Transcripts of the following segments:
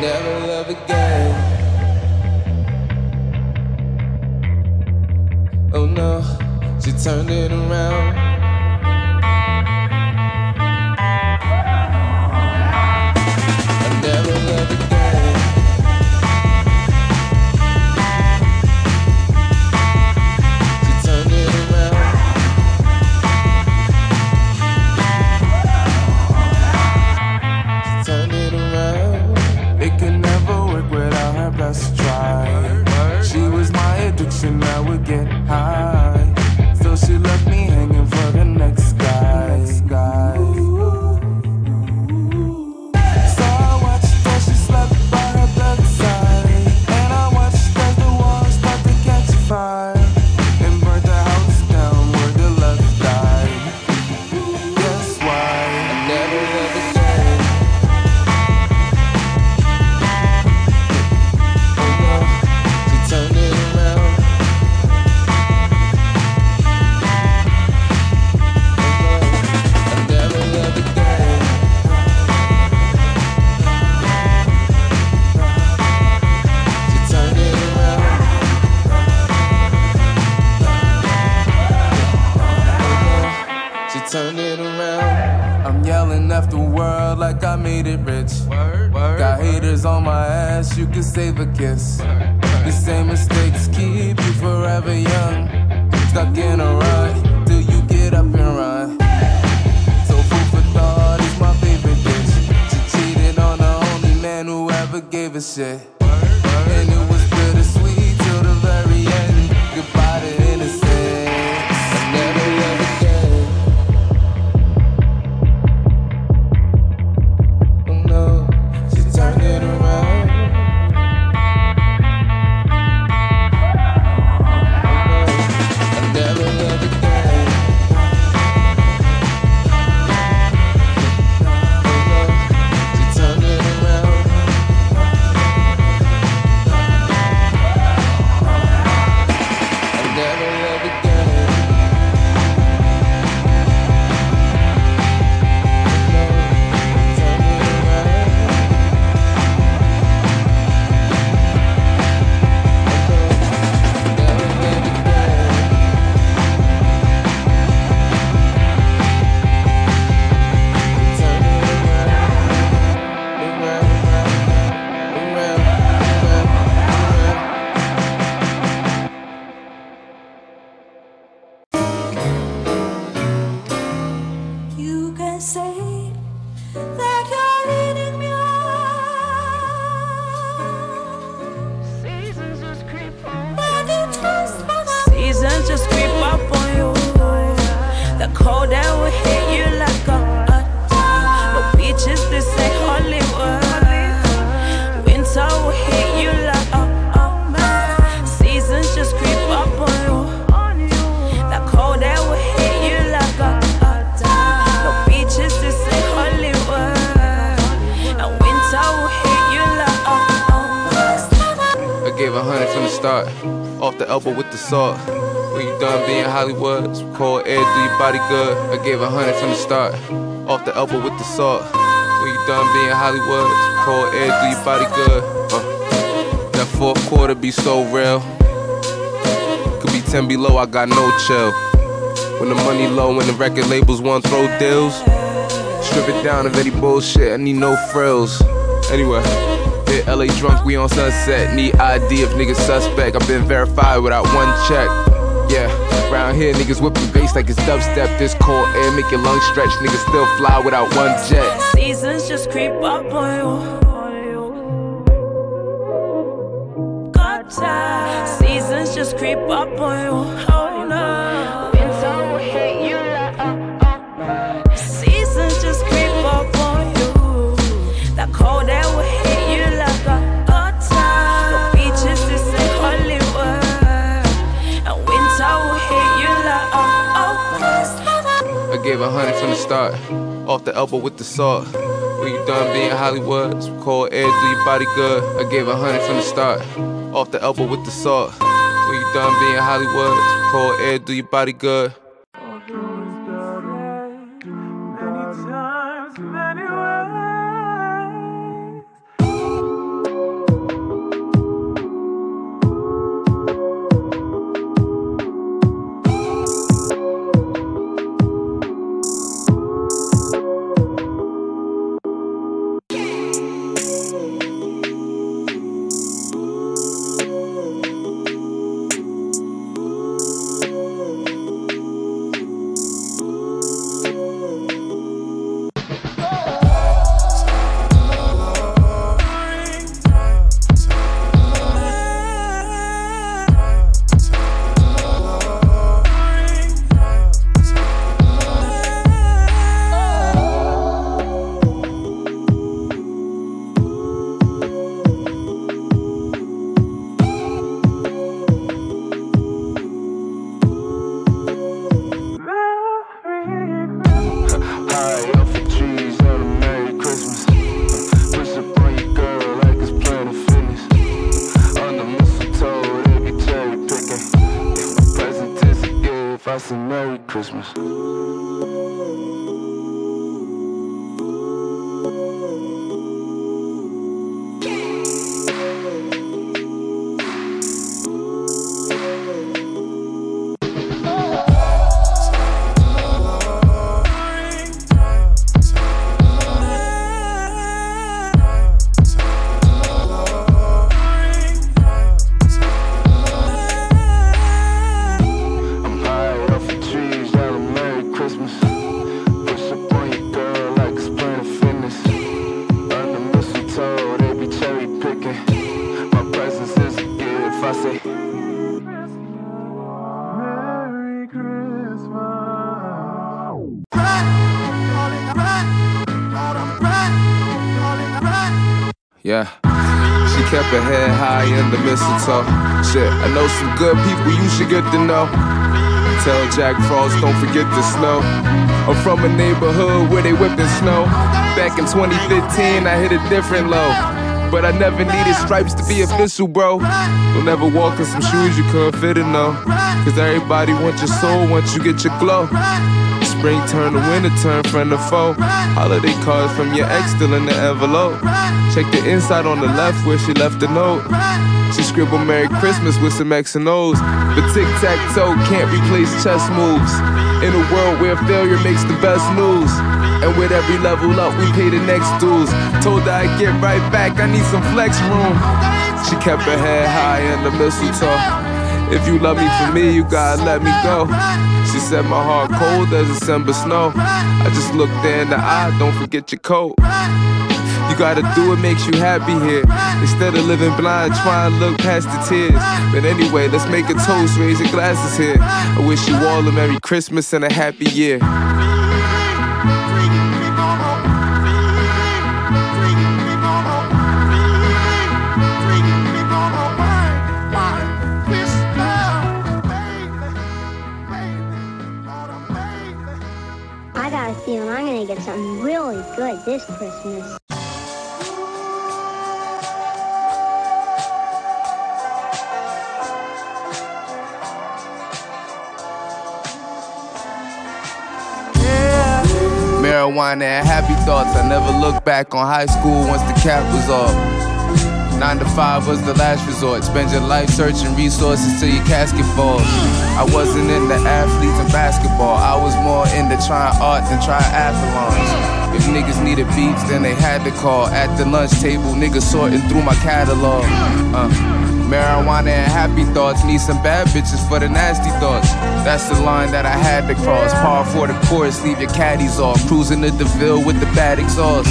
Never love again. Oh no, she turned it around. My you can save a kiss. The same mistakes keep you forever young. Stuck in a rut till you get up and run. So food for thought is my favorite dish. She cheated on the only man who ever gave a shit. And it was bittersweet till the very end. Just creep up on you. The cold that will hit you like a, The beaches, this ain't Hollywood. Winter will hit you like a, Seasons just creep up on you. The cold that will hit you like a, The beaches, this ain't Hollywood. And winter will hit you like I gave a hundred from the start, off the elbow with the salt. When you done being Hollywood, some cold air do your body good. I gave a hundred from the start, off the elbow with the salt. When you done being Hollywood, some cold air do your body good. Uh, that fourth quarter be so real. Could be 10 below, I got no chill. When the money low, when the record labels want throw deals. Strip it down of any bullshit, I need no frills. Anyway, hit LA drunk, we on sunset. Need ID if niggas suspect. I've been verified without one check. Yeah, round here niggas whipping bass like it's dubstep. This cold air make your lungs stretch. Niggas still fly without one jet. Seasons just creep up on you. Got time. Seasons just creep up on you. From the start, off the elbow with the salt. When you done being Hollywood, some cold air do your body good. I gave a hundred from the start, off the elbow with the salt. When you done being Hollywood, some cold air do your body good. Christmas. Yeah. She kept her head high in the mistletoe. Shit, I know some good people you should get to know. Tell Jack Frost don't forget the snow. I'm from a neighborhood where they whipping snow. Back in 2015, I hit a different low. But I never needed stripes to be official, bro. Don't ever walk in some shoes you couldn't fit in, though. Cause everybody wants your soul once you get your glow. Spring turn to winter turn friend to foe. Holiday cards from your ex still in the envelope. Check the inside on the left where she left a note. She scribbled Merry Christmas with some X and O's. But tic tac toe can't replace chess moves. In a world where failure makes the best news. And with every level up, we pay the next dues. Told her I'd get right back, I need some flex room. She kept her head high in the mistletoe. If you love me for me, you gotta let me go. Said my heart cold as December snow. I just looked there in the eye, don't forget your coat. You gotta do what makes you happy here. Instead of living blind, try and look past the tears. But anyway, let's make a toast, raise your glasses here. I wish you all a Merry Christmas and a happy year. Something really good this Christmas. Marijuana and happy thoughts. I never looked back on high school once the cap was off. Nine to five was the last resort. Spend your life searching resources till your casket falls. I wasn't into athletes and basketball. I was more into trying art than triathlons. If niggas needed beats, then they had to call. At the lunch table, niggas sorting through my catalog. Uh, marijuana and happy thoughts. Need some bad bitches for the nasty thoughts. That's the line that I had to cross. Par for the course, leave your caddies off. Cruising to DeVille with the bad exhaust.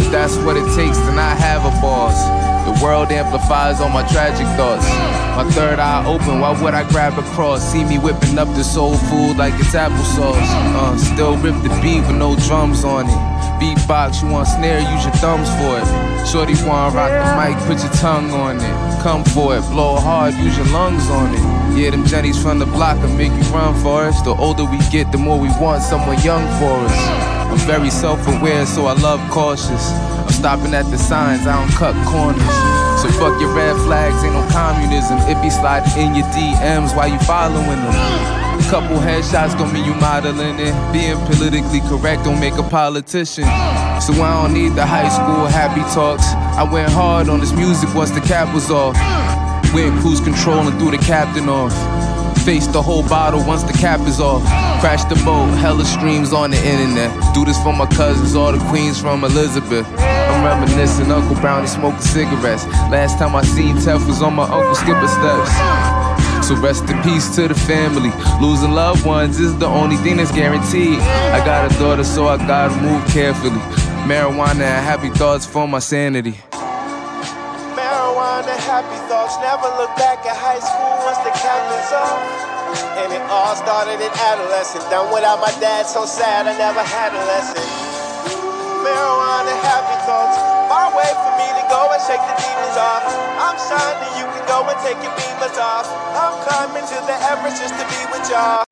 If that's what it takes, then I have a boss. The world amplifies all my tragic thoughts. My third eye open, why would I grab a cross? See me whipping up the soul food like it's applesauce. Uh, still rip the beat with no drums on it. Beatbox, you want snare, use your thumbs for it. Shorty wanna rock the mic, put your tongue on it. Come for it, blow hard, use your lungs on it. Yeah, them Jennies from the block will make you run for us. The older we get, the more we want someone young for us. I'm very self-aware, so I love cautious. Stopping at the signs, I don't cut corners. So fuck your red flags, ain't no communism. It be sliding in your DMs while you following them. Couple headshots don't mean you modeling it. Being politically correct don't make a politician. So I don't need the high school happy talks. I went hard on this music once the cap was off. Went cruise control and threw the captain off. Face the whole bottle once the cap is off. Crash the boat, hella streams on the internet. Do this for my cousins, all the queens from Elizabeth. Reminiscing, Uncle Brownie smoking cigarettes. Last time I seen Tef was on my Uncle Skipper steps. So rest in peace to the family. Losing loved ones is the only thing that's guaranteed. I got a daughter, so I gotta move carefully. Marijuana and happy thoughts for my sanity. Marijuana, happy thoughts. Never look back at high school once the cap is off. And it all started in adolescence. Done without my dad, so sad I never had a lesson. Marijuana, happy thoughts. Far way for me to go and shake the demons off. I'm shining, you can go and take your beamers off. I'm climbing to the Everest just to be with y'all.